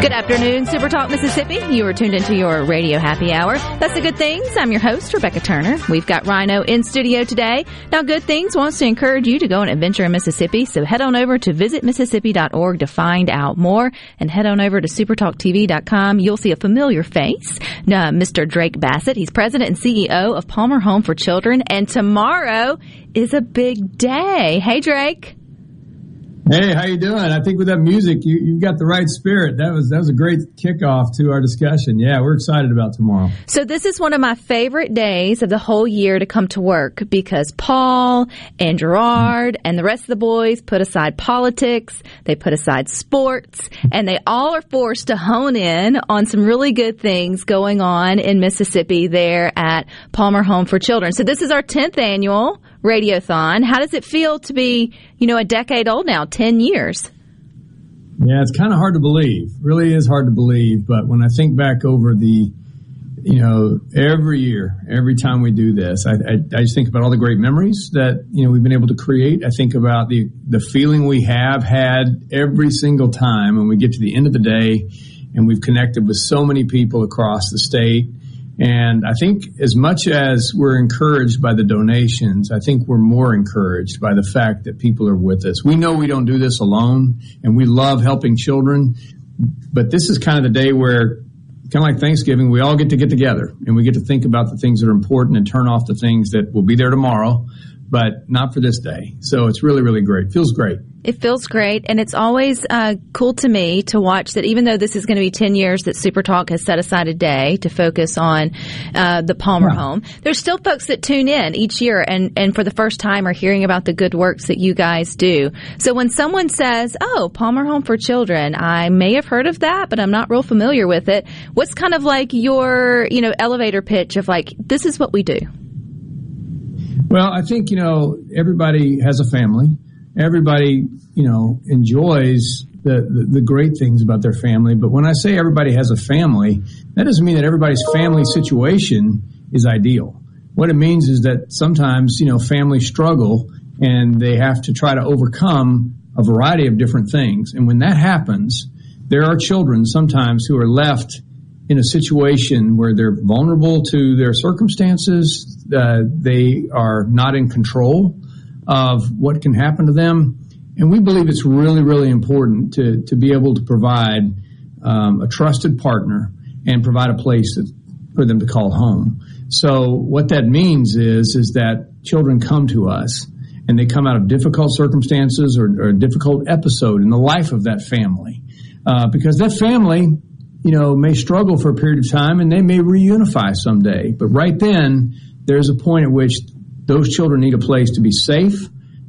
Good afternoon, Super Talk Mississippi. You are tuned into your radio happy hour. That's the Good Things. I'm your host, Rebecca Turner. We've got Rhino in studio today. Now, Good Things wants to encourage you to go on adventure in Mississippi, so head on over to visitmississippi.org to find out more and head on over to supertalktv.com. You'll see a familiar face, uh, Mr. Drake Bassett. He's president and CEO of Palmer Home for Children, and tomorrow is a big day. Hey, Drake. Hey, how you doing? I think with that music, you you got the right spirit. That was that was a great kickoff to our discussion. Yeah, we're excited about tomorrow. So this is one of my favorite days of the whole year to come to work because Paul and Gerard and the rest of the boys put aside politics, they put aside sports, and they all are forced to hone in on some really good things going on in Mississippi there at Palmer Home for Children. So this is our 10th annual Radiothon. How does it feel to be, you know, a decade old now, 10 years? Yeah, it's kind of hard to believe. Really is hard to believe. But when I think back over the, you know, every year, every time we do this, I, I, I just think about all the great memories that you know we've been able to create. I think about the the feeling we have had every single time when we get to the end of the day, and we've connected with so many people across the state. And I think as much as we're encouraged by the donations, I think we're more encouraged by the fact that people are with us. We know we don't do this alone and we love helping children, but this is kind of the day where kind of like Thanksgiving, we all get to get together and we get to think about the things that are important and turn off the things that will be there tomorrow, but not for this day. So it's really, really great. Feels great. It feels great, and it's always uh, cool to me to watch that. Even though this is going to be ten years that Super Talk has set aside a day to focus on uh, the Palmer Yeah. home, there's still folks that tune in each year and and for the first time are hearing about the good works that you guys do. So when someone says, "Oh, Palmer Home for Children," I may have heard of that, but I'm not real familiar with it. What's kind of like your you know elevator pitch of like this is what we do? Well, I think, you know, everybody has a family. Everybody, you know, enjoys the, the, the great things about their family. But when I say everybody has a family, that doesn't mean that everybody's family situation is ideal. What it means is that sometimes, you know, families struggle and they have to try to overcome a variety of different things. And when that happens, there are children sometimes who are left in a situation where they're vulnerable to their circumstances, uh, they are not in control of what can happen to them. And we believe it's really, really important to, to be able to provide um, a trusted partner and provide a place that, for them to call home. So what that means is, is that children come to us and they come out of difficult circumstances or, or a difficult episode in the life of that family. Uh, because that family, you know, may struggle for a period of time and they may reunify someday. But right then, there's a point at which those children need a place to be safe.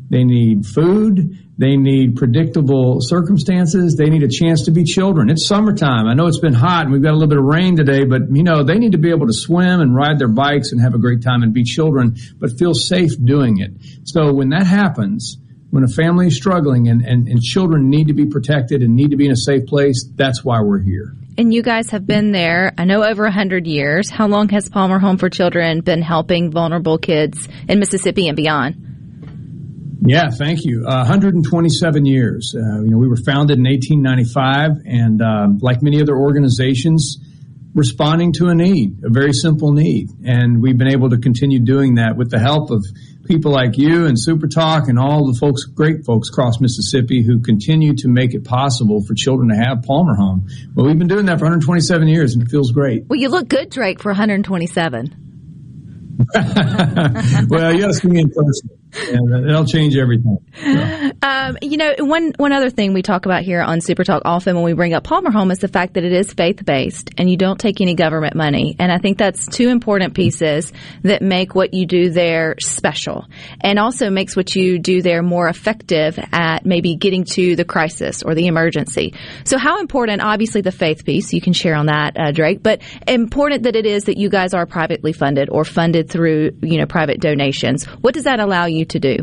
They need food. They need predictable circumstances. They need a chance to be children. It's summertime. I know it's been hot and we've got a little bit of rain today, but you know, they need to be able to swim and ride their bikes and have a great time and be children, but feel safe doing it. So when that happens, when a family is struggling and, and, and children need to be protected and need to be in a safe place, that's why we're here. And you guys have been there, I know, over 100 years. How long has Palmer Home for Children been helping vulnerable kids in Mississippi and beyond? Yeah, thank you. Uh, 127 years. Uh, you know, we were founded in 1895, and uh, like many other organizations, responding to a need, a very simple need, and we've been able to continue doing that with the help of people like you and Super Talk and all the folks, great folks across Mississippi who continue to make it possible for children to have Palmer Home. Well, we've been doing that for 127 years, and it feels great. Well, you look good, Drake, for 127. well, you got to see me in person. That'll change everything. So. Um, you know, one one other thing we talk about here on Super Talk often when we bring up Palmer Home is the fact that it is faith based and you don't take any government money. And I think that's two important pieces that make what you do there special, and also makes what you do there more effective at maybe getting to the crisis or the emergency. So, how important? Obviously, the faith piece you can share on that, uh, Drake, but important that it is that you guys are privately funded or funded through you know private donations. What does that allow you to do?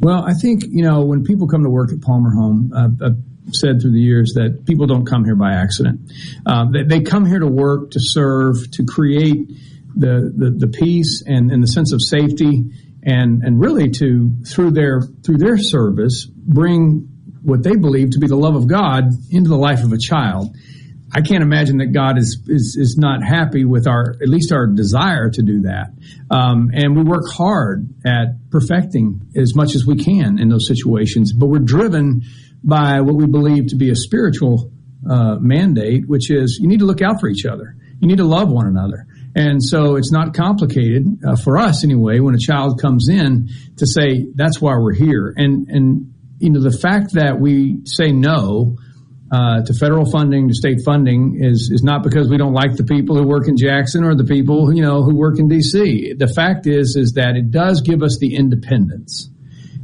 Well, I think, you know, when people come to work at Palmer Home, uh, I've said through the years that people don't come here by accident. Um, they, they, come here to work, to serve, to create the, the, the peace and, and the sense of safety and, and really to, through their, through their service, bring what they believe to be the love of God into the life of a child. I can't imagine that God is, is, is not happy with our, at least our desire to do that. Um, and we work hard at perfecting as much as we can in those situations, but we're driven by what we believe to be a spiritual uh, mandate, which is you need to look out for each other. You need to love one another. And so it's not complicated uh, for us anyway when a child comes in to say that's why we're here. And and you know the fact that we say no uh, to federal funding, to state funding, is is not because we don't like the people who work in Jackson or the people you know who work in D.C. The fact is is that it does give us the independence.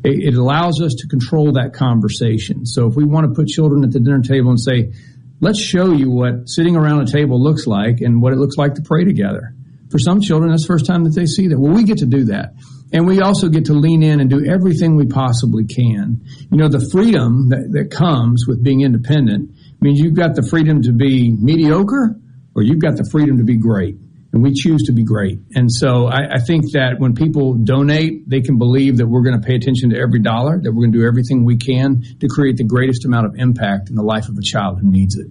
It, it allows us to control that conversation. So if we want to put children at the dinner table and say, "Let's show you what sitting around a table looks like and what it looks like to pray together," for some children, that's the first time that they see that. Well, we get to do that. And we also get to lean in and do everything we possibly can. You know, the freedom that, that comes with being independent means you've got the freedom to be mediocre or you've got the freedom to be great. And we choose to be great. And so I, I think that when people donate, they can believe that we're going to pay attention to every dollar, that we're going to do everything we can to create the greatest amount of impact in the life of a child who needs it.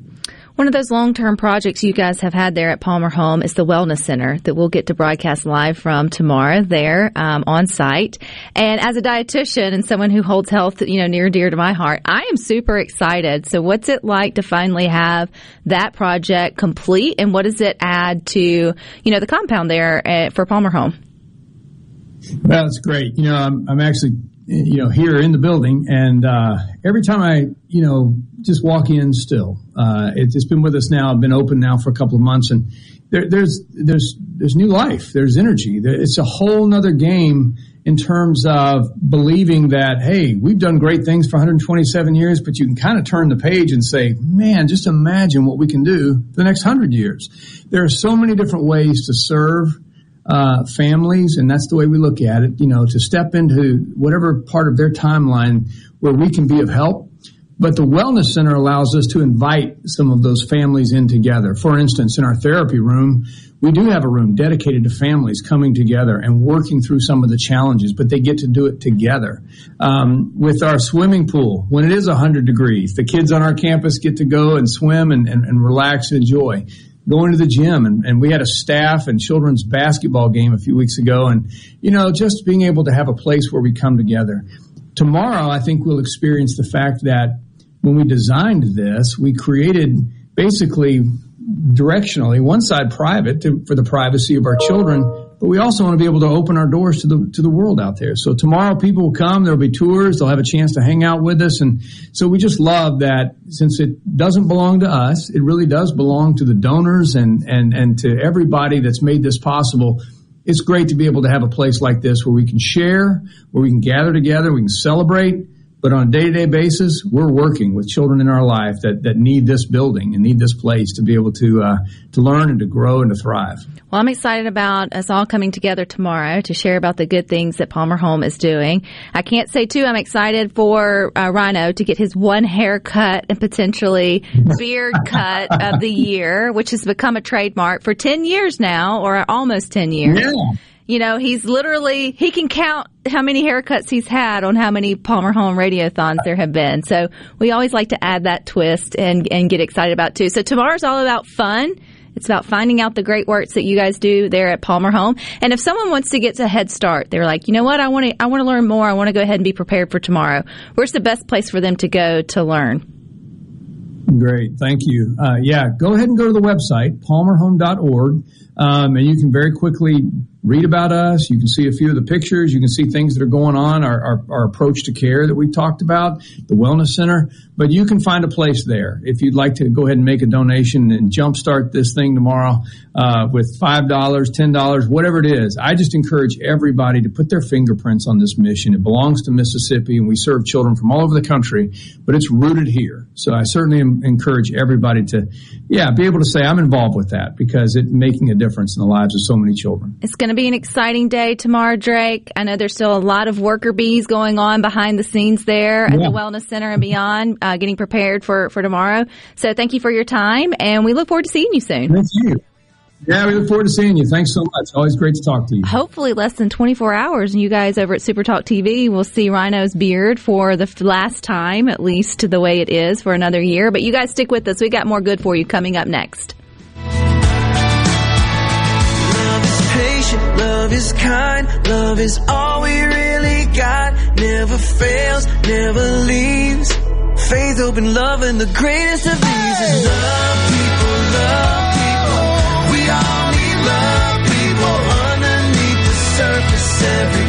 One of those long term projects you guys have had there at Palmer Home is the Wellness Center that we'll get to broadcast live from tomorrow there um, on site. And as a dietitian and someone who holds health, you know, near and dear to my heart, I am super excited. So, what's it like to finally have that project complete, and what does it add to you know the compound there at, for Palmer Home? Well, it's great. You know, I'm, I'm actually you know, here in the building. And uh, every time I, you know, just walk in still, uh, it, has been with us now, I've been open now for a couple of months. And there, there's, there's, there's new life. There's energy. It's a whole nother game in terms of believing that, hey, we've done great things for 127 years, but you can kind of turn the page and say, man, just imagine what we can do the next 100 years. There are so many different ways to serve uh, families, and that's the way we look at it. You know, to step into whatever part of their timeline where we can be of help. But the wellness center allows us to invite some of those families in together. For instance, in our therapy room, we do have a room dedicated to families coming together and working through some of the challenges, but they get to do it together. Um, with our swimming pool, when it is 100 degrees, the kids on our campus get to go and swim and, and, and relax and enjoy going to the gym and, and we had a staff and children's basketball game a few weeks ago and you know just being able to have a place where we come together. Tomorrow i think we'll experience the fact that when we designed this we created basically directionally one side private to, for the privacy of our children but we also want to be able to open our doors to the to the world out there. So tomorrow people will come, there'll be tours, they'll have a chance to hang out with us and so we just love that since it doesn't belong to us, it really does belong to the donors and and and to everybody that's made this possible. It's great to be able to have a place like this where we can share, where we can gather together, we can celebrate, but on a day to day basis, we're working with children in our life that, that need this building and need this place to be able to, uh, to learn and to grow and to thrive. Well, I'm excited about us all coming together tomorrow to share about the good things that Palmer Home is doing. I can't say too, I'm excited for uh, Rhino to get his one haircut and potentially beard cut of the year, which has become a trademark for 10 years now or almost 10 years. Yeah. You know, he's literally, he can count how many haircuts he's had on how many Palmer Home radiothons there have been. So we always like to add that twist and, and get excited about too. So tomorrow's all about fun. It's about finding out the great works that you guys do there at Palmer Home. And if someone wants to get a head start, they're like, you know what, I want to, I want to learn more. I want to go ahead and be prepared for tomorrow. Where's the best place for them to go to learn? Great, thank you. Uh, yeah, go ahead and go to the website palmerhome.org, um, and you can very quickly read about us. You can see a few of the pictures. You can see things that are going on, our, our, our, approach to care that we talked about, the Wellness Center. But you can find a place there if you'd like to go ahead and make a donation and jumpstart this thing tomorrow uh, with $5, $10, whatever it is. I just encourage everybody to put their fingerprints on this mission. It belongs to Mississippi, and we serve children from all over the country, but it's rooted here. So I certainly encourage everybody to, yeah, be able to say, I'm involved with that because it's making a difference in the lives of so many children. It's going to be an exciting day tomorrow, Drake. I know there's still a lot of worker bees going on behind the scenes there at the Wellness Center and beyond, uh, getting prepared for, for tomorrow. So thank you for your time, and we look forward to seeing you soon. Thank you. Yeah, we look forward to seeing you. Thanks so much. Always great to talk to you. Hopefully, less than 24 hours, and you guys over at Super Talk TV will see Rhino's beard for the last time, at least the way it is for another year. But you guys stick with us. We got more good for you coming up next. Love is patient, love is kind, love is all we really got. Never fails, never leaves. Faith, hope, and love, and the greatest of these is love. People love. everybody's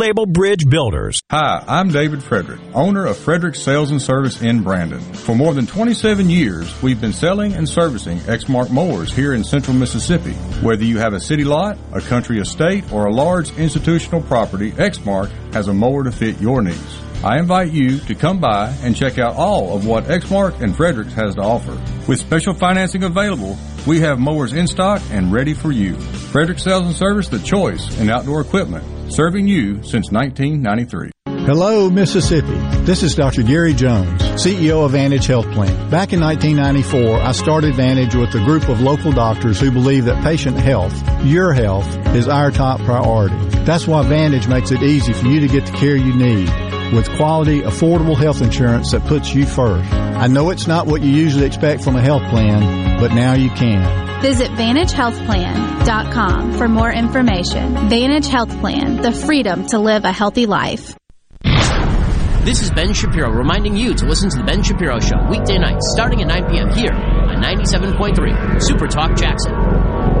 Label Bridge Builders. Hi, I'm David Frederick, owner of Frederick Sales and Service in Brandon. For more than 27 years, we've been selling and servicing Exmark mowers here in central Mississippi. Whether you have a city lot, a country estate, or a large institutional property, Exmark has a mower to fit your needs. I invite you to come by and check out all of what Exmark and Fredericks has to offer. With special financing available, we have mowers in stock and ready for you. Fredericks Sales and Service, the choice in outdoor equipment serving you since 1993. Hello, Mississippi. This is Dr. Gary Jones, CEO of Vantage Health Plan. Back in 1994, I started Vantage with a group of local doctors who believe that patient health, your health, is our top priority. That's why Vantage makes it easy for you to get the care you need with quality, affordable health insurance that puts you first. I know it's not what you usually expect from a health plan, but now you can. Visit VantageHealthPlan.com for more information. Vantage Health Plan, the freedom to live a healthy life. This is Ben Shapiro reminding you to listen to The Ben Shapiro Show weekday nights starting at 9 p.m. here on 97.3 Super Talk Jackson.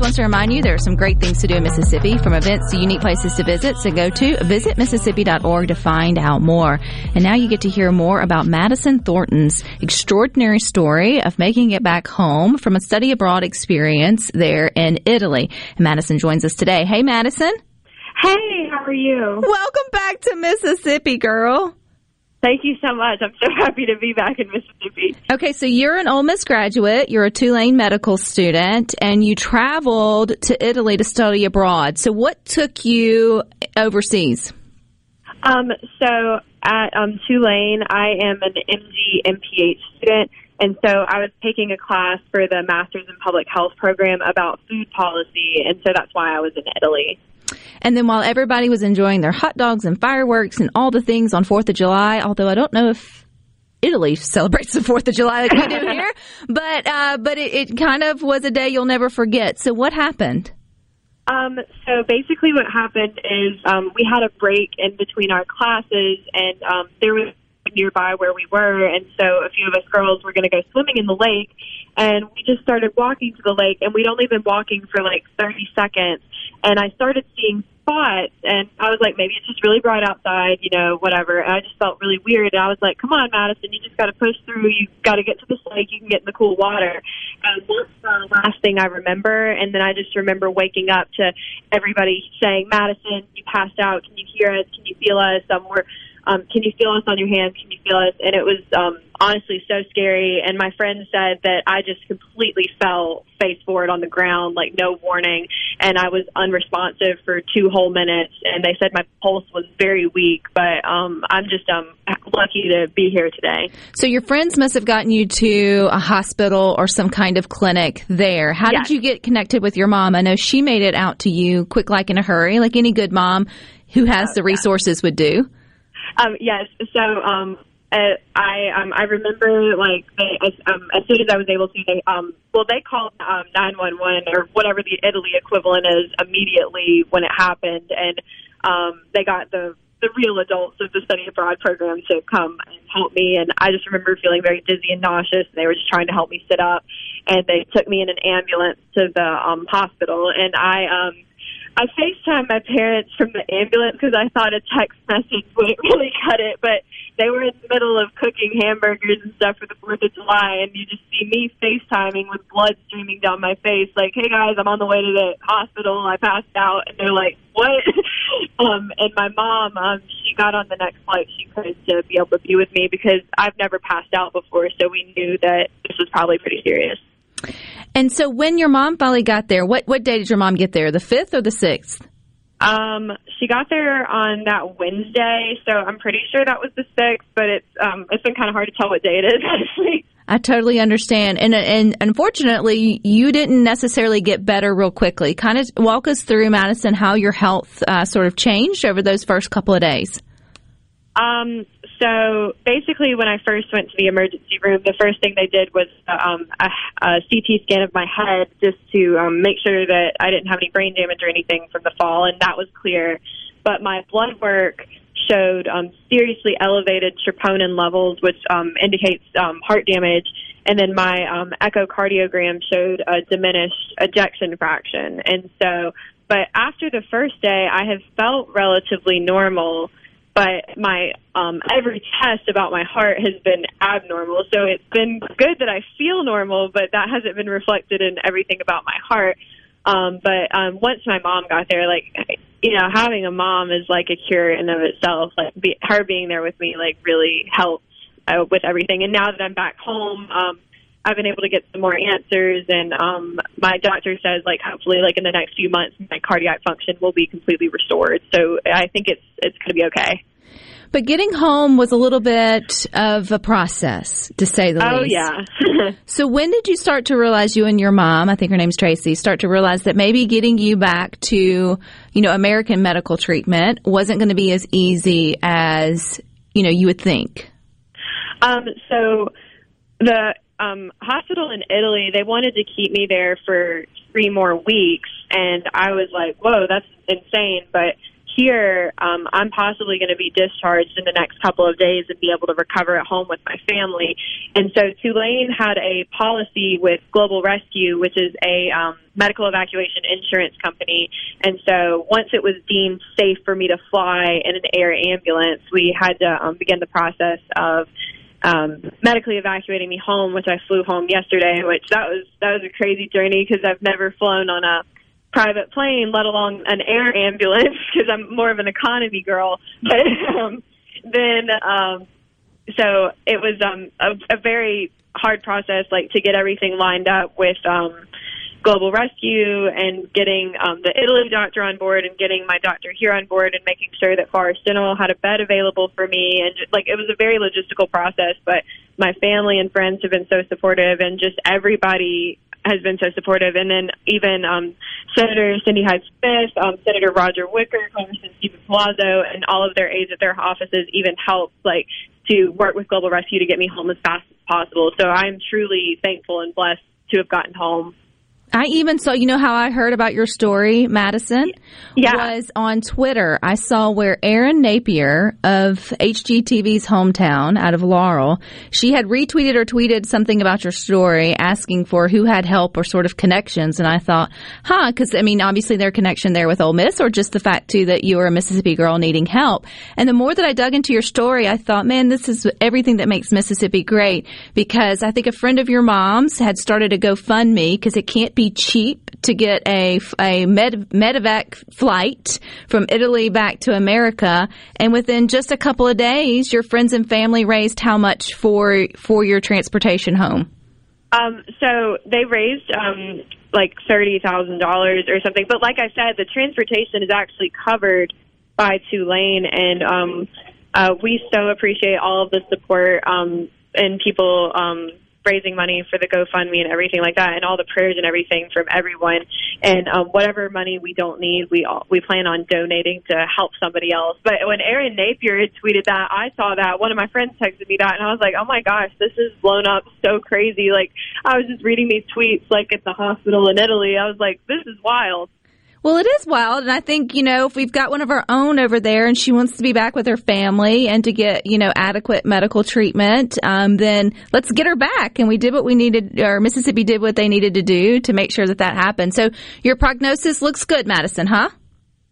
Wants to remind you there are some great things to do in Mississippi, from events to unique places to visit. So go to visitmississippi.org to find out more. And now you get to hear more about Madison Thornton's extraordinary story of making it back home from a study abroad experience there in Italy. And Madison joins us today. Hey, Madison. Hey, how are you? Welcome back to Mississippi, girl. Thank you so much. I'm so happy to be back in Mississippi. Okay, so you're an Ole Miss graduate, you're a Tulane medical student, and you traveled to Italy to study abroad. So, what took you overseas? Um, so at um, Tulane, I am an MD MPH student, and so I was taking a class for the Masters in Public Health program about food policy, and so that's why I was in Italy. And then while everybody was enjoying their hot dogs and fireworks and all the things on 4th of July, although I don't know if Italy celebrates the 4th of July like we do here, but, uh, but it, it kind of was a day you'll never forget. So what happened? Um, so basically, what happened is um, we had a break in between our classes, and um, there was nearby where we were, and so a few of us girls were going to go swimming in the lake, and we just started walking to the lake, and we'd only been walking for like 30 seconds, and I started seeing and I was like, maybe it's just really bright outside, you know, whatever. And I just felt really weird, and I was like, come on, Madison, you just got to push through. You got to get to the lake. You can get in the cool water. And that's the last thing I remember. And then I just remember waking up to everybody saying, Madison, you passed out. Can you hear us? Can you feel us? Um, we're um, can you feel us on your hands? Can you feel us? And it was um, honestly so scary. And my friend said that I just completely fell face forward on the ground, like no warning. And I was unresponsive for two whole minutes. And they said my pulse was very weak, but um, I'm just um, lucky to be here today. So your friends must have gotten you to a hospital or some kind of clinic there. How Yes. did you get connected with your mom? I know she made it out to you quick, like in a hurry, like any good mom who has the resources would do. Um, yes. So um, uh, I um, I remember like they, as um, as soon as I was able to, they um, well they called um, nine one one or whatever the Italy equivalent is immediately when it happened, and um, they got the the real adults of the study abroad program to come and help me. And I just remember feeling very dizzy and nauseous. And they were just trying to help me sit up, and they took me in an ambulance to the um, hospital, and I um, I FaceTimed my parents from the ambulance because I thought a text message wouldn't really cut it, but they were in the middle of cooking hamburgers and stuff for the 4th of July, and you just see me FaceTiming with blood streaming down my face, like, hey guys, I'm on the way to the hospital, I passed out, and they're like, what? um, and my mom, um, she got on the next flight she could to be able to be with me because I've never passed out before, so we knew that this was probably pretty serious. And so when your mom finally got there, what, what day did your mom get there? The 5th or the 6th? Um, she got there on that Wednesday, so I'm pretty sure that was the sixth. But it's um, it's been kind of hard to tell what day it is. Honestly, I totally understand. And and unfortunately, you didn't necessarily get better real quickly. Kind of walk us through, Madison, how your health uh, sort of changed over those first couple of days. um, so basically, when I first went to the emergency room, the first thing they did was uh, um, a, a CT scan of my head just to um, make sure that I didn't have any brain damage or anything from the fall, and that was clear. But my blood work showed um, seriously elevated troponin levels, which um, indicates um, heart damage. And then my um, echocardiogram showed a diminished ejection fraction. And so, but after the first day, I have felt relatively normal. But my um, every test about my heart has been abnormal. So it's been good that I feel normal, but that hasn't been reflected in everything about my heart. Um, but um, once my mom got there, like you know, having a mom is like a cure in of itself. Like be, her being there with me, like really helped uh, with everything. And now that I'm back home, um, I've been able to get some more answers, and um, my doctor says like hopefully like in the next few months my cardiac function will be completely restored. So I think it's it's going to be okay. But getting home was a little bit of a process, to say the Oh least. Oh yeah. So when did you start to realize you and your mom, I think her name's Tracy, start to realize that maybe getting you back to, you know, American medical treatment wasn't going to be as easy as, you know, you would think? Um, so the um, hospital in Italy, they wanted to keep me there for three more weeks, and I was like, "Whoa, that's insane!" But here, um, I'm possibly going to be discharged in the next couple of days and be able to recover at home with my family. And so Tulane had a policy with Global Rescue, which is a um, medical evacuation insurance company. And so once it was deemed safe for me to fly in an air ambulance, we had to um, begin the process of um, medically evacuating me home, which I flew home yesterday. Which that was that was a crazy journey because I've never flown on a private plane, let alone an air ambulance, because I'm more of an economy girl. But um, then, um, so it was um, a, a very hard process, like to get everything lined up with um, Global Rescue and getting um, the Italy doctor on board and getting my doctor here on board and making sure that Forrest General had a bed available for me. And just, like it was a very logistical process, but my family and friends have been so supportive, and just everybody has been so supportive. And then even um, Senator Cindy Hyde Smith, um, Senator Roger Wicker, Congressman Steven Palazzo, and all of their aides at their offices even helped like to work with Global Rescue to get me home as fast as possible. So I'm truly thankful and blessed to have gotten home. I even saw, you know how I heard about your story, Madison? Yeah. Was on Twitter. I saw where Erin Napier of HGTV's hometown out of Laurel, she had retweeted or tweeted something about your story asking for who had help or sort of connections. And I thought, huh, because I mean, obviously their connection there with Ole Miss or just the fact too that you were a Mississippi girl needing help. And the more that I dug into your story, I thought, man, this is everything that makes Mississippi great because I think a friend of your mom's had started a GoFundMe because it can't be cheap to get a, a med, medevac flight from Italy back to America. And within just a couple of days, your friends and family raised how much for, for your transportation home? Um, so they raised um, like thirty thousand dollars or something. But like I said, the transportation is actually covered by Tulane, and um, uh, we so appreciate all of the support um, and people um, raising money for the GoFundMe and everything like that, and all the prayers and everything from everyone. And um, whatever money we don't need, we all, we plan on donating to help somebody else. But when Erin Napier tweeted that, I saw that. One of my friends texted me that, and I was like, "Oh my gosh, this is blown up so crazy!" Like I was just reading these tweets, like at the hospital in Italy. I was like, "This is wild." Well, it is wild, and I think you know if we've got one of our own over there, and she wants to be back with her family and to get you know adequate medical treatment, um, then let's get her back. And we did what we needed, or Mississippi did what they needed to do to make sure that that happened. So your prognosis looks good, Madison, huh?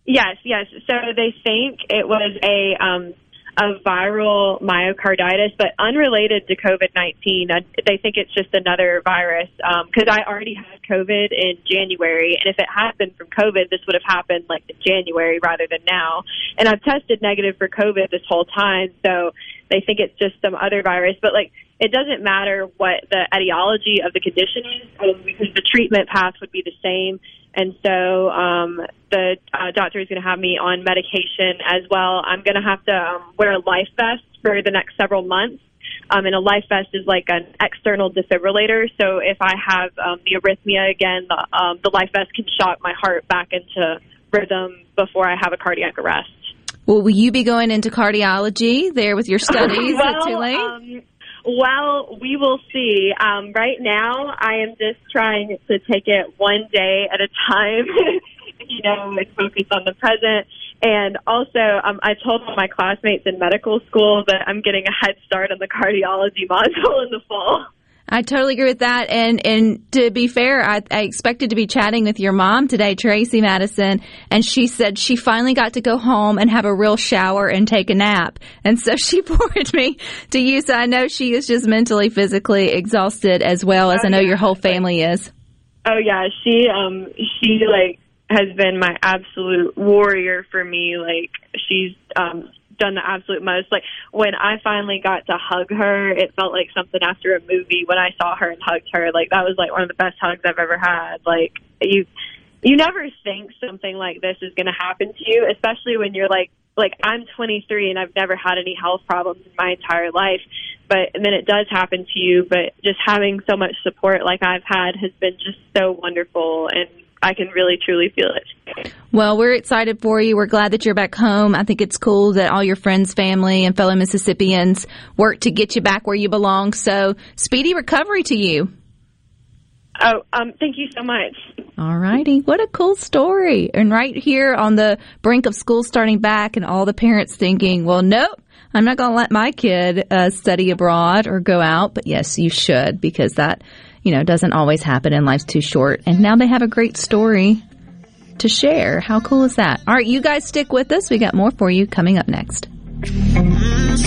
Yes, yes. So they think it was a um, a viral myocarditis, but unrelated to COVID nineteen. Uh, they think it's just another virus because I already had COVID in January, and if it had been from COVID, this would have happened like in January rather than now. And I've tested negative for COVID this whole time, so they think it's just some other virus. But like, it doesn't matter what the etiology of the condition is um, because the treatment path would be the same. And so um, the uh, doctor is going to have me on medication as well. I'm going to have to um, wear a life vest for the next several months. Um, and a life vest is like an external defibrillator. So if I have um, the arrhythmia again, the, um, the life vest can shock my heart back into rhythm before I have a cardiac arrest. Well, will you be going into cardiology there with your studies well, at Tulane? Um, well, we will see. Um, right now, I am just trying to take it one day at a time. you know, focus on the present. And also, um, I told my classmates in medical school that I'm getting a head start on the cardiology module in the fall. I totally agree with that. And and to be fair, I, I expected to be chatting with your mom today, Tracy Madison, and she said she finally got to go home and have a real shower and take a nap. And so she forwarded me to you. So I know she is just mentally, physically exhausted as well as Oh, I know yeah. your whole family is. Oh yeah, she um she like has been my absolute warrior for me. Like she's um done the absolute most. Like when I finally got to hug her, it felt like something after a movie when I saw her and hugged her. Like that was like one of the best hugs I've ever had. Like you you never think something like this is going to happen to you, especially when you're like like I'm 23 and I've never had any health problems in my entire life, but and then it does happen to you. But just having so much support like I've had has been just so wonderful, and I can really truly feel it. Well, we're excited for you. We're glad that you're back home. I think it's cool that all your friends, family, and fellow Mississippians work to get you back where you belong. So, speedy recovery to you. Oh, um, thank you so much. All righty. What a cool story. And right here on the brink of school starting back, and all the parents thinking, well, nope, I'm not going to let my kid uh, study abroad or go out. But yes, you should because that, you know, doesn't always happen and life's too short. And now they have a great story to share. How cool is that? All right, you guys stick with us. We got more for you coming up next. Mm,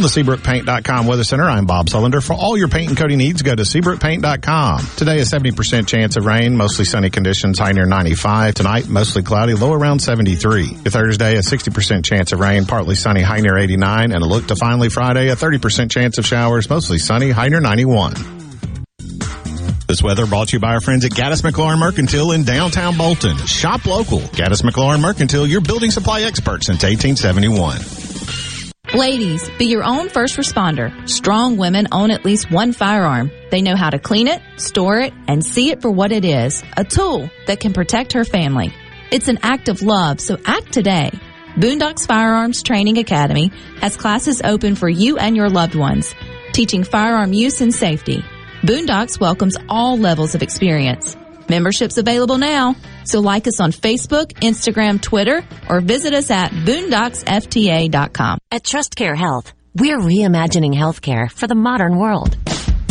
From the SeabrookPaint.com Weather Center, I'm Bob Sullender. For all your paint and coating needs, go to SeabrookPaint.com. Today, a 70% chance of rain, mostly sunny conditions, high near 95. Tonight, mostly cloudy, low around 73. Your Thursday, a 60% chance of rain, partly sunny, high near 89. And a look to finally Friday, a 30% chance of showers, mostly sunny, high near 91. This weather brought to you by our friends at Gaddis McLaurin Mercantile in downtown Bolton. Shop local. Gaddis McLaurin Mercantile, your building supply expert since 1871. Ladies, be your own first responder. Strong women own at least one firearm. They know how to clean it, store it, and see it for what it is a tool that can protect her family. It's an act of love, so act today. Boondocks Firearms Training Academy has classes open for you and your loved ones, teaching firearm use and safety. Boondocks welcomes all levels of experience. Memberships available now. So like us on Facebook, Instagram, Twitter, or visit us at boondocksfta.com. At Trust Care Health, we're reimagining healthcare for the modern world.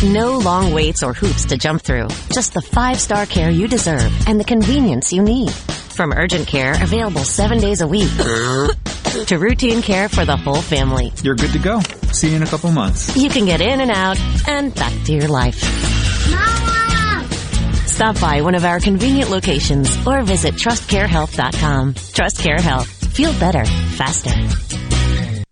No long waits or hoops to jump through. Just the five-star care you deserve and the convenience you need. From urgent care available seven days a week to routine care for the whole family. You're good to go. See you in a couple months. You can get in and out and back to your life. Stop by one of our convenient locations or visit trustcarehealth.com. Trust Care Health. Feel better, faster.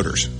Why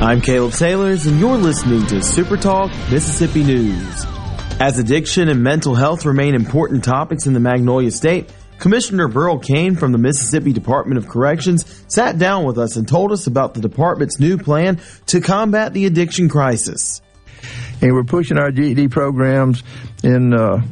I'm Caleb Sailors, and you're listening to Super Talk Mississippi News. As addiction and mental health remain important topics in the Magnolia State, Commissioner Burl Cain from the Mississippi Department of Corrections sat down with us and told us about the department's new plan to combat the addiction crisis. and we're pushing our GED programs in. Uh,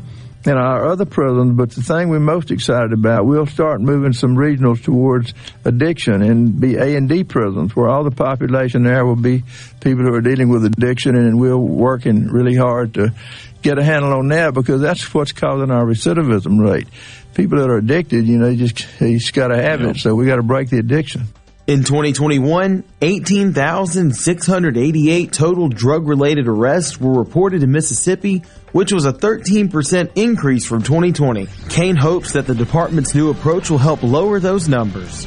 in our other prisons, but the thing we're most excited about, we'll start moving some regionals towards addiction and be A and D prisons, where all the population there will be people who are dealing with addiction, and we're working really hard to get a handle on that because that's what's causing our recidivism rate. People that are addicted, you know, you just you just got to have it, so we got to break the addiction. In 2021, 18,688 total drug related arrests were reported in Mississippi, which was a 13% increase from 2020. Cain hopes that the department's new approach will help lower those numbers.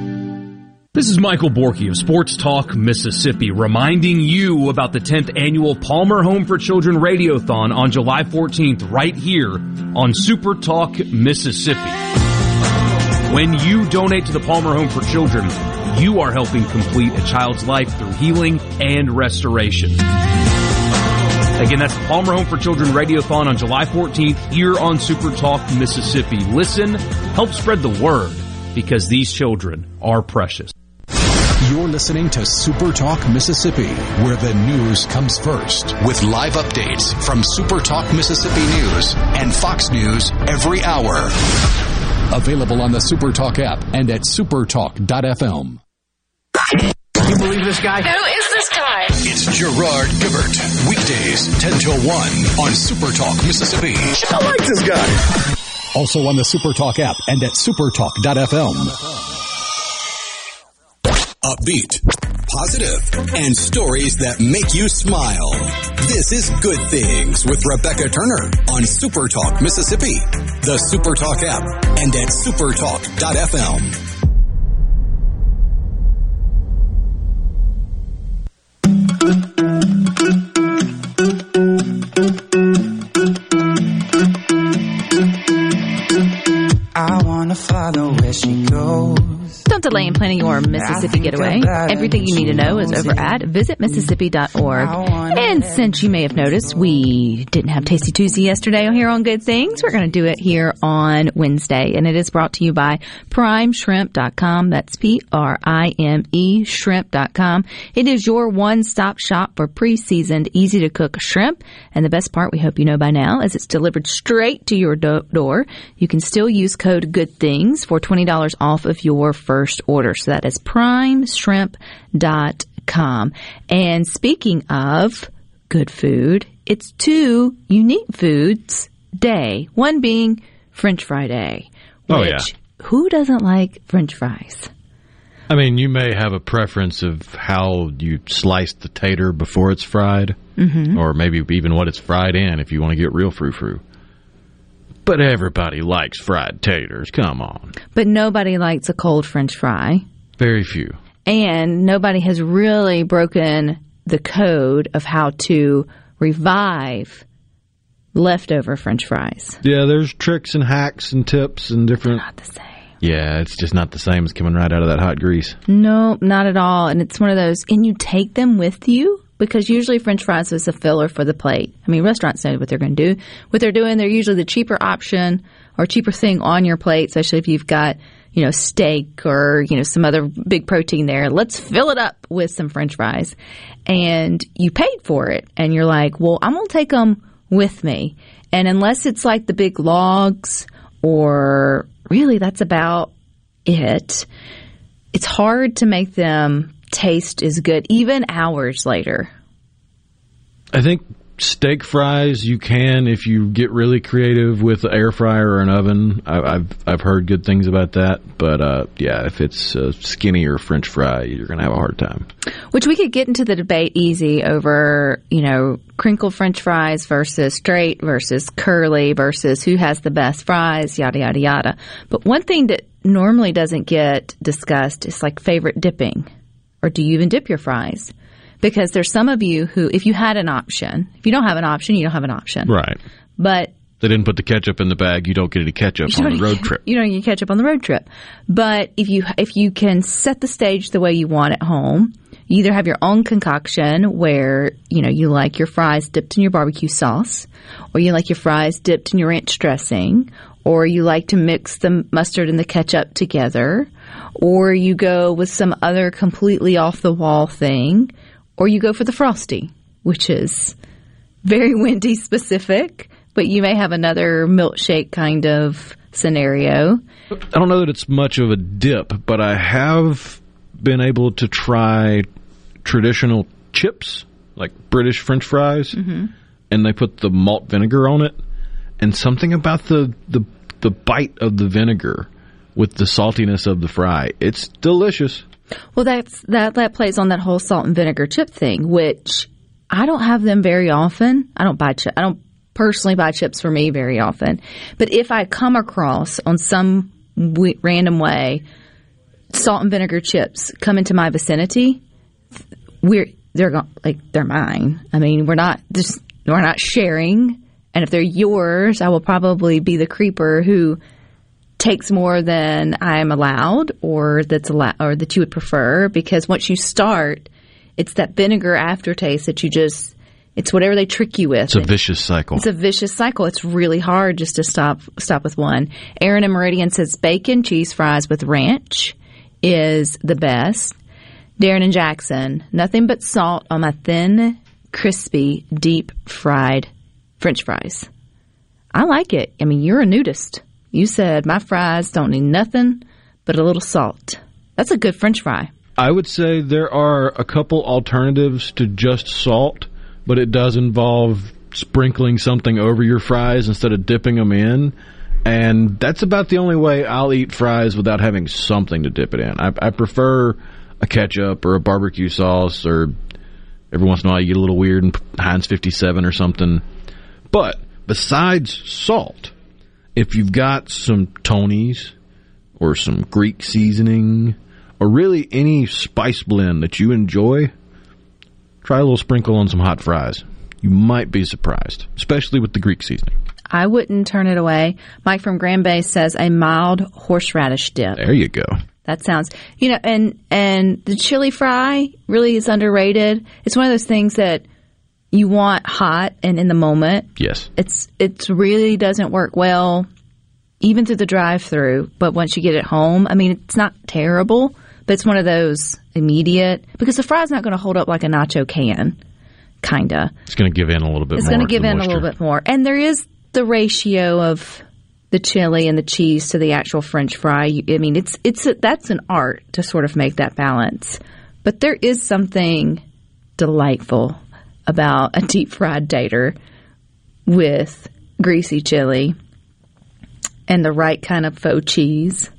This is Michael Borky of Sports Talk Mississippi reminding you about the 10th annual Palmer Home for Children Radiothon on July 14th right here on Super Talk Mississippi. When you donate to the Palmer Home for Children, you are helping complete a child's life through healing and restoration. Again, that's the Palmer Home for Children Radiothon on July 14th here on Super Talk Mississippi. Listen, help spread the word because these children are precious. You're listening to Super Talk Mississippi, where the news comes first. With live updates from Super Talk Mississippi News and Fox News every hour. Available on the Super Talk app and at supertalk.fm. Can you believe this guy? Who is this guy? It's Gerard Gibert. Weekdays 10 till 1 on Super Talk Mississippi. I like this guy. Also on the Super Talk app and at supertalk.fm. Upbeat, positive, and stories that make you smile. This is Good Things with Rebecca Turner on Super Talk Mississippi, the Super Talk app, and at supertalk.fm. I wanna follow where she goes. Don't delay in planning your Mississippi getaway. Everything you need to know is over at visitmississippi.org. And since you may have noticed, we didn't have Tasty Tuesday yesterday here on Good Things. We're going to do it here on Wednesday. And it is brought to you by primeshrimp.com. That's P-R-I-M-E shrimp.com. It is your one-stop shop for pre-seasoned, easy to cook shrimp. And the best part, we hope you know by now, is it's delivered straight to your do- door. You can still use code Good Things for $20 off of your first order. So that is primeshrimp.com. And speaking of good food, it's two unique foods day. One being French fry day. Which, Oh, yeah. Who doesn't like French fries? I mean, you may have a preference of how you slice the tater before it's fried, Mhm. or maybe even what it's fried in if you want to get real frou frou. But everybody likes fried taters. Come on. But nobody likes a cold French fry. Very few. And nobody has really broken the code of how to revive leftover French fries. Yeah, there's tricks and hacks and tips and different. Not the same. Yeah, it's just not the same as coming right out of that hot grease. No, not at all. And it's one of those, and you take them with you because usually French fries is a filler for the plate. I mean, restaurants know what they're going to do. What they're doing, they're usually the cheaper option or cheaper thing on your plate, especially if you've got, you know, steak or, you know, some other big protein there. Let's fill it up with some French fries. And you paid for it. And you're like, well, I'm going to take them with me. And unless it's like the big logs or really that's about it it's hard to make them taste is good even hours later. I think steak fries you can if you get really creative with an air fryer or an oven. I, I've I've heard good things about that, but uh, yeah, if it's a skinnier French fry, you're gonna have a hard time. Which we could get into the debate easy over, you know, crinkle french fries versus straight versus curly versus who has the best fries, yada, yada, yada. But one thing that normally doesn't get discussed is like favorite dipping. Or do you even dip your fries? Because there's some of you who, if you had an option, if you don't have an option, you don't have an option. Right. But They didn't put the ketchup in the bag. You don't get any ketchup on don't road get- trip. You don't get ketchup on the road trip. But if you if you can set the stage the way you want at home, you either have your own concoction where you know you like your fries dipped in your barbecue sauce, or you like your fries dipped in your ranch dressing, or you like to mix the mustard and the ketchup together, or you go with some other completely off the wall thing, or you go for the frosty, which is very Wendy specific, but you may have another milkshake kind of scenario. I don't know that it's much of a dip, but I have been able to try traditional chips, like British French fries, Mm-hmm. and they put the malt vinegar on it, and something about the the the bite of the vinegar with the saltiness of the fry. It's delicious. Well, that's that that plays on that whole salt and vinegar chip thing, which I don't have them very often. I don't buy chip. I don't personally buy chips for me very often. But if I come across on some w- random way salt and vinegar chips come into my vicinity, we're they're like they're mine. I mean, we're not just we're not sharing. And if they're yours, I will probably be the creeper who takes more than I'm allowed or that's allowed or that you would prefer because once you start, it's that vinegar aftertaste that you just it's whatever they trick you with. It's a vicious cycle. It's a vicious cycle. It's really hard just to stop stop with one. Aaron and Meridian says bacon cheese fries with ranch is the best. Darren and Jackson, nothing but salt on my thin, crispy, deep fried French fries. I like it. I mean, you're a nudist. You said my fries don't need nothing but a little salt. That's a good French fry. I would say there are a couple alternatives to just salt, but it does involve sprinkling something over your fries instead of dipping them in. And that's about the only way I'll eat fries without having something to dip it in. I, I prefer a ketchup or a barbecue sauce, or every once in a while you get a little weird and Heinz 57 or something. But besides salt, if you've got some Tony's or some Greek seasoning or really any spice blend that you enjoy, try a little sprinkle on some hot fries. You might be surprised, especially with the Greek seasoning. I wouldn't turn it away. Mike from Grand Bay says a mild horseradish dip. There you go. That sounds, you know, and and the chili fry really is underrated. It's one of those things that you want hot and in the moment. Yes. It's it really doesn't work well even through the drive-through, but once you get it home, I mean, it's not terrible, but it's one of those immediate because the fry's not going to hold up like a nacho can, kinda. It's going to give in a little bit It's more. going to give in a little bit more. And there is the ratio of the chili and the cheese to the actual French fry. You- I mean, it's it's a, that's an art to sort of make that balance. But there is something delightful about a deep fried dater with greasy chili and the right kind of faux cheese.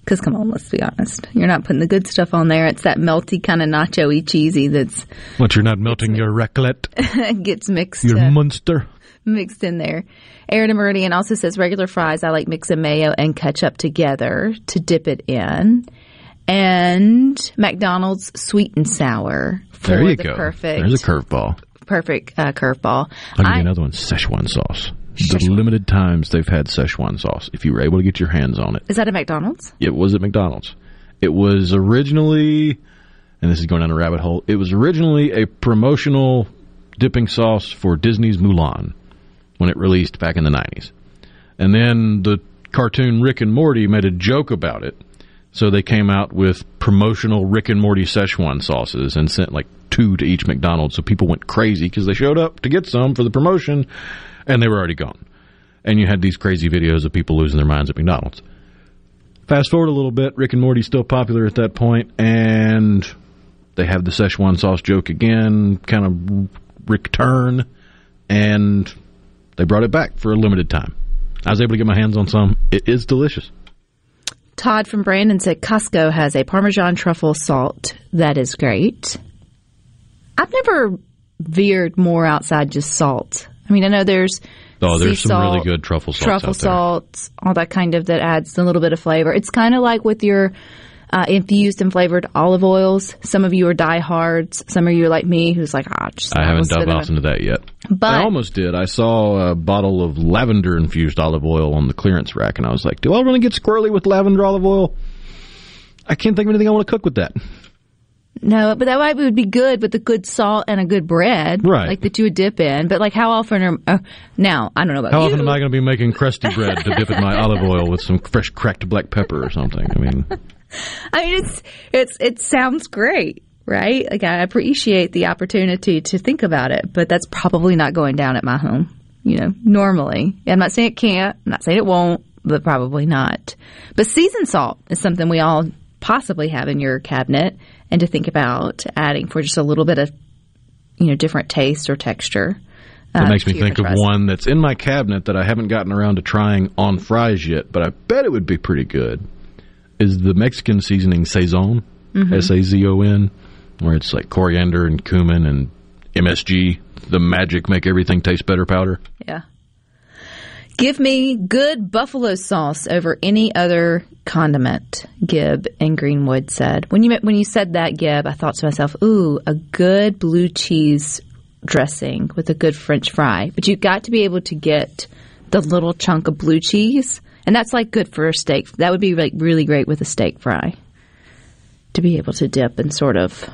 Because come on, let's be honest, you're not putting the good stuff on there. It's that melty kind of nacho-y cheesy that's What, you're not melting your raclette? gets mixed. Your uh, Munster? mixed in there. Aaron and Meridian also says regular fries I like mixing mayo and ketchup together to dip it in. And McDonald's sweet and sour for There you the go. perfect There's a curveball. perfect uh, curveball. I'll give I- you another one Szechuan sauce. The limited times they've had Szechuan sauce, if you were able to get your hands on it. Is that a McDonald's? It was at McDonald's. It was originally, and this is going down a rabbit hole, it was originally a promotional dipping sauce for Disney's Mulan when it released back in the 90s. And then the cartoon Rick and Morty made a joke about it. So they came out with promotional Rick and Morty Szechuan sauces and sent like two to each McDonald's. So people went crazy because they showed up to get some for the promotion and they were already gone. And you had these crazy videos of people losing their minds at McDonald's. Fast forward a little bit, Rick and Morty's still popular at that point, and they have the Szechuan sauce joke again, kind of return, and they brought it back for a limited time. I was able to get my hands on some. It is delicious. Todd from Brandon said Costco has a Parmesan truffle salt that is great. I've never veered more outside just salt. I mean, I know there's Oh, there's some salt, really good truffle salts truffle out there. salts, all that kind of that adds a little bit of flavor. It's kind of like with your uh, infused and flavored olive oils. Some of you are diehards. Some of you are like me, who's like, ah, just I haven't dove off into that yet. But- I almost did. I saw a bottle of lavender infused olive oil on the clearance rack, and I was like, "Do I really get squirrely with lavender olive oil?" I can't think of anything I want to cook with that. No, but that might would be good with a good salt and a good bread, Right. Like that you would dip in. But like, how often are uh, now? I don't know about How you. often am I going to be making crusty bread to dip in my olive oil with some fresh cracked black pepper or something? I mean, I mean, it's it's it sounds great, right? Like I appreciate the opportunity to think about it, but that's probably not going down at my home. You know, normally. I'm not saying it can't. I'm not saying it won't, but probably not. But seasoned salt is something we all possibly have in your cabinet, and to think about adding for just a little bit of, you know, different taste or texture. That uh, makes me think of one that's in my cabinet that I haven't gotten around to trying on fries yet, but I bet it would be pretty good. Is the Mexican seasoning Sazon, Mhm. S A Z O N, where it's like coriander and cumin and MSG, the magic make everything taste better powder. Yeah. Give me good buffalo sauce over any other condiment, Gibb and Greenwood said. When you when you said that, Gibb, I thought to myself, ooh, a good blue cheese dressing with a good French fry. But you've got to be able to get the little chunk of blue cheese, and that's like good for a steak. That would be like really great with a steak fry. To be able to dip and sort of.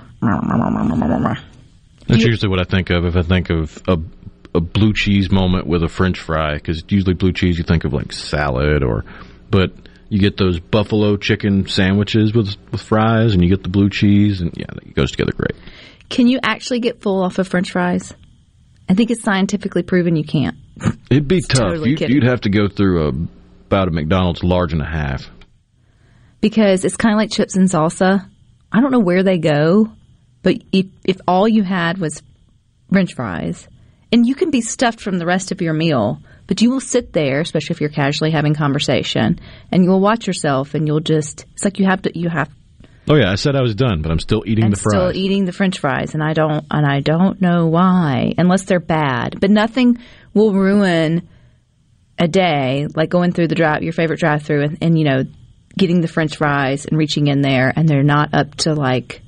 That's usually what I think of if I think of a, a blue cheese moment with a French fry, because usually blue cheese you think of like salad or, but you get those buffalo chicken sandwiches with with fries, and you get the blue cheese, and yeah, it goes together great. Can you actually get full off of French fries? I think it's scientifically proven you can't. It'd be tough. totally you, you'd have to go through a about a McDonald's large and a half. because it's kind of like chips and salsa. I don't know where they go, but if, if all you had was French fries, and you can be stuffed from the rest of your meal, but you will sit there, especially if you're casually having conversation, and you will watch yourself, and you'll just it's like you have to you have Oh yeah, I said I was done, but I'm still eating the fries. still eating the French fries, and I don't and I don't know why, unless they're bad. But nothing will ruin a day like going through the drive your favorite drive through and, and you know getting the French fries and reaching in there, and they're not up to like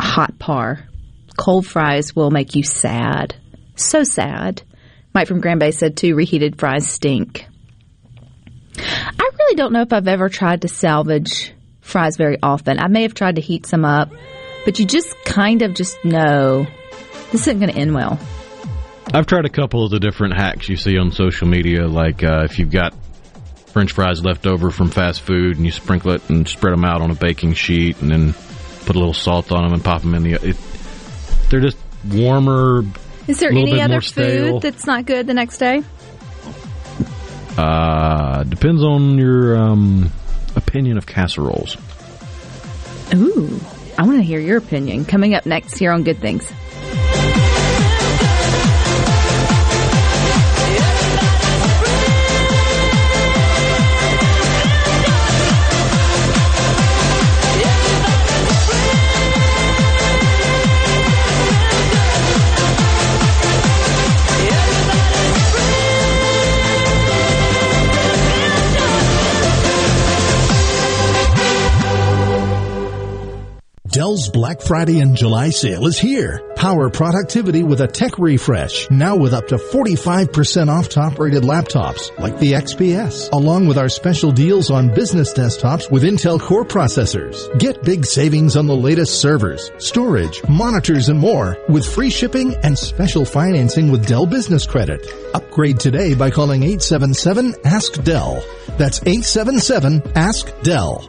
hot par. Cold fries will make you sad, so sad. Mike from Grand Bay said too. Reheated fries stink. I really don't know if I've ever tried to salvage fries very often. I may have tried to heat some up, but you just kind of just know this isn't going to end well. I've tried a couple of the different hacks you see on social media, like uh, if you've got French fries left over from fast food and you sprinkle it and spread them out on a baking sheet and then put a little salt on them and pop them in the. It, they're just warmer. Is there any other more stale. food that's not good the next day? Uh, depends on your um, opinion of casseroles. Ooh, I want to hear your opinion. Coming up next here on Good Things. Dell's Black Friday and July sale is here. Power productivity with a tech refresh, now with up to 45% off top rated laptops like the XPS, along with our special deals on business desktops with Intel Core processors. Get big savings on the latest servers, storage, monitors, and more with free shipping and special financing with Dell Business Credit. Upgrade today by calling 877 Ask Dell. That's 877 Ask Dell.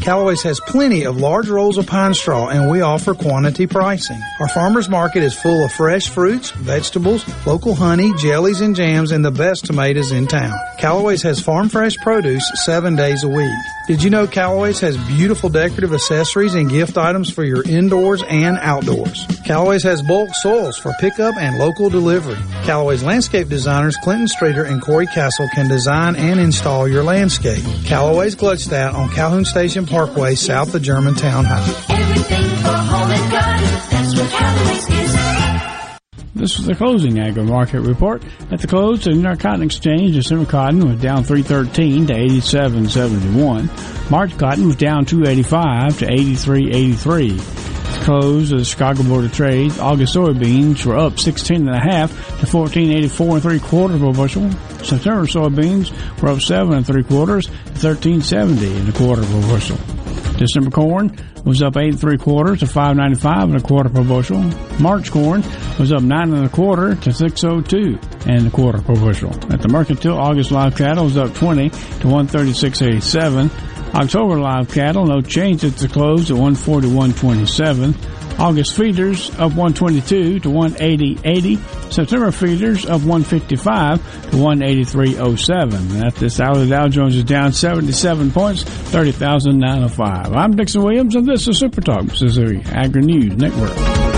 Callaway's has plenty of large rolls of pine straw and we offer quantity pricing. Our farmer's market is full of fresh fruits, vegetables, local honey, jellies and jams, and the best tomatoes in town. Callaway's has farm fresh produce seven days a week. Did you know Callaway's has beautiful decorative accessories and gift items for your indoors and outdoors? Callaway's has bulk soils for pickup and local delivery. Callaway's landscape designers Clinton Streeter and Corey Castle can design and install your landscape. Callaway's Gluckstadt on Calhoun Station Parkway south of Germantown High. Everything for home and garden, that's what Callaway's is. This was the closing agri market report. At the close, the New York Cotton Exchange, December cotton was down 313 to 87.71. March cotton was down 285 to 83.83 close of the Chicago Board of Trade, August soybeans were up 16 and a half to 14.84 and three quarters per bushel. September soybeans were up seven and three quarters to 13.70 and a quarter per bushel. December corn was up eight and three quarters to 5.95 and a quarter per bushel. March corn was up nine and a quarter to 6.02 and a quarter per bushel. At the mercantile, August live cattle was up 20 to 136.87. October live cattle no change at the close at one forty one twenty seven. August feeders up 122 to 180.80. September feeders up 155 to 183.07. At this hour, the Dow Jones is down 77 points, 30,905. I'm Dixon Williams, and this is Super Talk, Mississippi Agri News Network.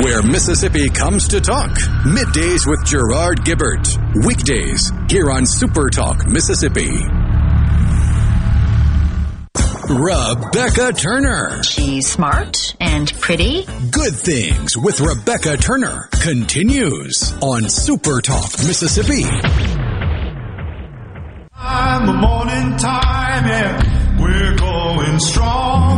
Where Mississippi comes to talk. Middays with Gerard Gibert. Weekdays here on Super Talk Mississippi. Rebecca Turner. She's smart and pretty. Good Things with Rebecca Turner continues on Super Talk Mississippi. Time, the morning time, yeah. We're going strong,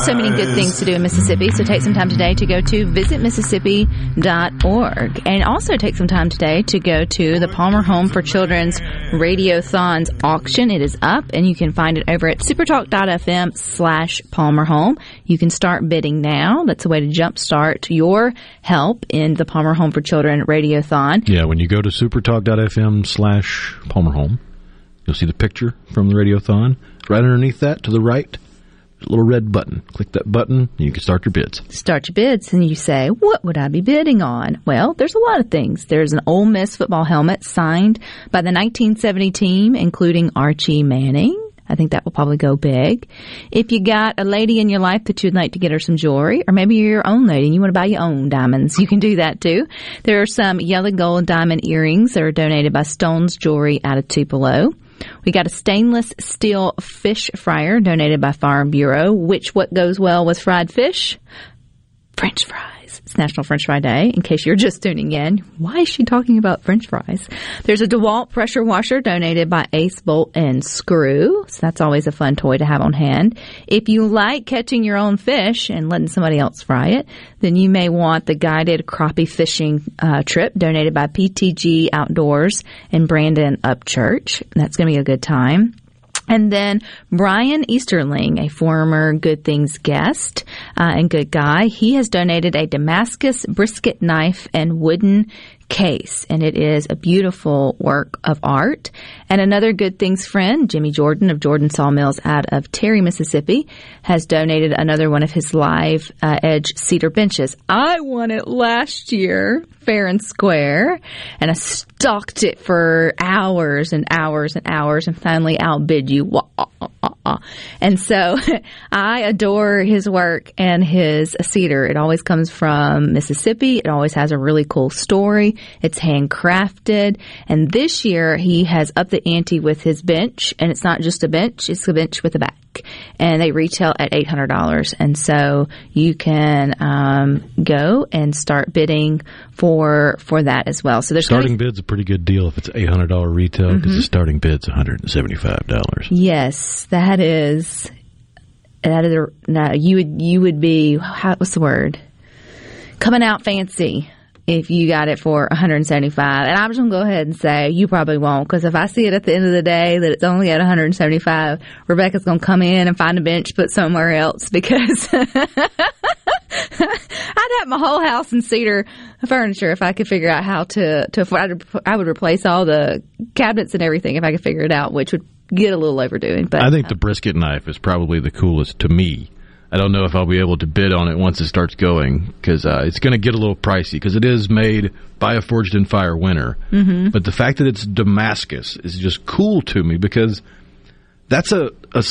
There's so many good things to do in Mississippi, so take some time today to go to visitmississippi.org. And also take some time today to go to the Palmer Home for Children's Radiothons auction. It is up, and you can find it over at supertalk.fm slash Palmer Home. You can start bidding now. That's a way to jumpstart your help in the Palmer Home for Children Radiothon. Yeah, when you go to supertalk.fm slash Palmer Home, you'll see the picture from the radiothon. Right underneath that, to the right, little red button. Click that button, and you can start your bids. start your bids and you say, what would I be bidding on? Well, there's a lot of things. There's an Ole Miss football helmet signed by the 1970 team, including Archie Manning. I think that will probably go big. If you got a lady in your life that you'd like to get her some jewelry, or maybe you're your own lady and you want to buy your own diamonds, you can do that too. There are some yellow gold diamond earrings that are donated by Stone's Jewelry out of Tupelo. We got a stainless steel fish fryer donated by Farm Bureau, which what goes well with fried fish? French fries. It's National French Fry Day. In case you're just tuning in, why is she talking about French fries? There's a DeWalt pressure washer donated by Ace Bolt and Screw. So that's always a fun toy to have on hand. If you like catching your own fish and letting somebody else fry it, then you may want the guided crappie fishing uh, trip donated by PTG Outdoors and Brandon Upchurch. That's going to be a good time. And then Brian Easterling, a former Good Things guest uh, and good guy, he has donated a Damascus brisket knife and wooden case, and it is a beautiful work of art. And another Good Things friend, Jimmy Jordan of Jordan Sawmills out of Terry, Mississippi, has donated another one of his live uh, edge cedar benches. I won it last year, fair and square, and I stalked it for hours and hours and hours, and finally outbid you. Wah, ah, ah, ah, ah. And so I adore his work and his cedar. It always comes from Mississippi. It always has a really cool story. It's handcrafted. And this year he has upped the ante with his bench. And it's not just a bench, it's a bench with a back. And they retail at $800. And so you can um, go and start bidding for for for that as well. So there's starting bid's a pretty good deal if it's eight hundred dollar retail because Mhm. the starting bid's one hundred and seventy five dollars. Yes, that is. That is. A, no, you would. You would be. How, what's the word? Coming out fancy if you got it for 175. And I'm just gonna go ahead and say you probably won't because if I see it at the end of the day that it's only at 175, Rebecca's gonna come in and find a bench put somewhere else because I'd have my whole house in cedar furniture if I could figure out how to to afford. I'd, I would replace all the cabinets and everything if I could figure it out, which would get a little overdoing. But I think the brisket knife is probably the coolest to me. I don't know if I'll be able to bid on it once it starts going because uh, it's going to get a little pricey because it is made by a Forged in Fire winner. Mhm. But the fact that it's Damascus is just cool to me because that's a, a,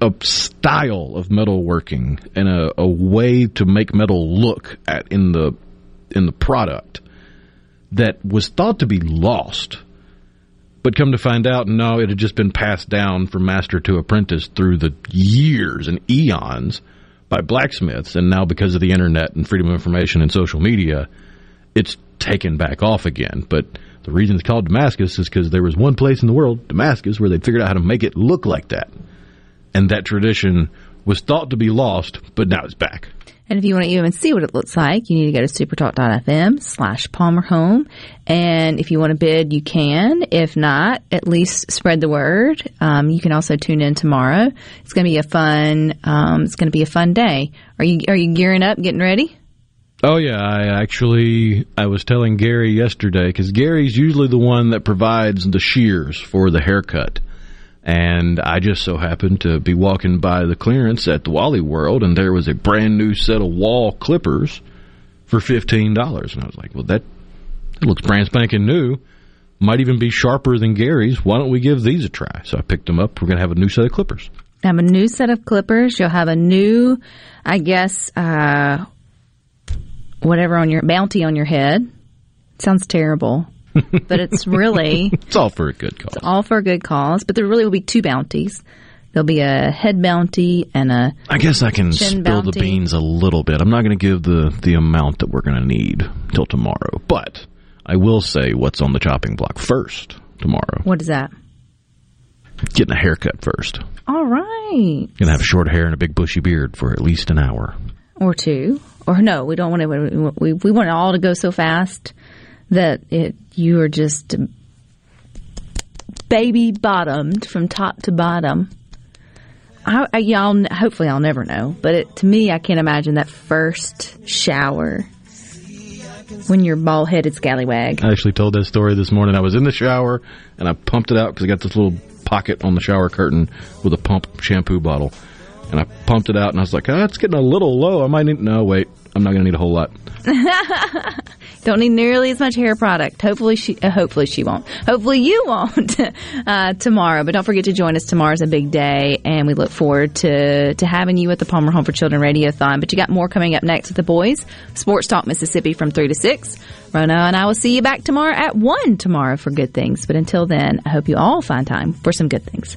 a style of metalworking and a, a way to make metal look at in the in the product that was thought to be lost. But come to find out, no, it had just been passed down from master to apprentice through the years and eons by blacksmiths. And now, because of the internet and freedom of information and social media, it's taken back off again. But the reason it's called Damascus is because there was one place in the world, Damascus, where they figured out how to make it look like that. And that tradition was thought to be lost, but now it's back. And if you want to even see what it looks like, you need to go to supertalk.fm slash Palmer Home. And if you want to bid, you can. If not, at least spread the word. Um, you can also tune in tomorrow. It's going to be a fun, um, it's going to be a fun day. Are you, are you gearing up, getting ready? Oh yeah, I actually I was telling Gary yesterday because Gary's usually the one that provides the shears for the haircut, and I just so happened to be walking by the clearance at the Wally World, and there was a brand new set of Wahl clippers for fifteen dollars, and I was like, well that, that looks brand spanking new. Might even be sharper than Gary's. Why don't we give these a try? So I picked them up. We're gonna have a new set of clippers. have a new set of clippers. You'll have a new, I guess, uh, whatever on your bounty on your head. Sounds terrible, but it's really It's all for a good cause. all for a good cause. But there really will be two bounties. There'll be a head bounty and a. I guess I can spill the beans a little bit. I'm not going to give the the amount that we're going to need till tomorrow, but I will say what's on the chopping block first tomorrow. What is that? Getting a haircut first. All right, Gonna have short hair and a big bushy beard for at least an hour. or two, or no, we don't want to. We we want it all to go so fast that it you are just baby bottomed from top to bottom. I, I, y'all, hopefully, I'll never know. But it, to me, I can't imagine that first shower when you're bald headed scallywag. I actually told that story this morning. I was in the shower and I pumped it out because I got this little pocket on the shower curtain with a pump shampoo bottle. And I pumped it out and I was like, ah, it's getting a little low. I might need. No, wait. I'm not going to need a whole lot. Don't need nearly as much hair product. Hopefully she, uh, hopefully she won't. Hopefully you won't uh, tomorrow. But don't forget to join us. Tomorrow's a big day, and we look forward to to having you at the Palmer Home for Children Radiothon. But you got more coming up next with the boys. Sports Talk Mississippi from three to six. Rona and I will see you back tomorrow at one tomorrow for good things. But until then, I hope you all find time for some good things.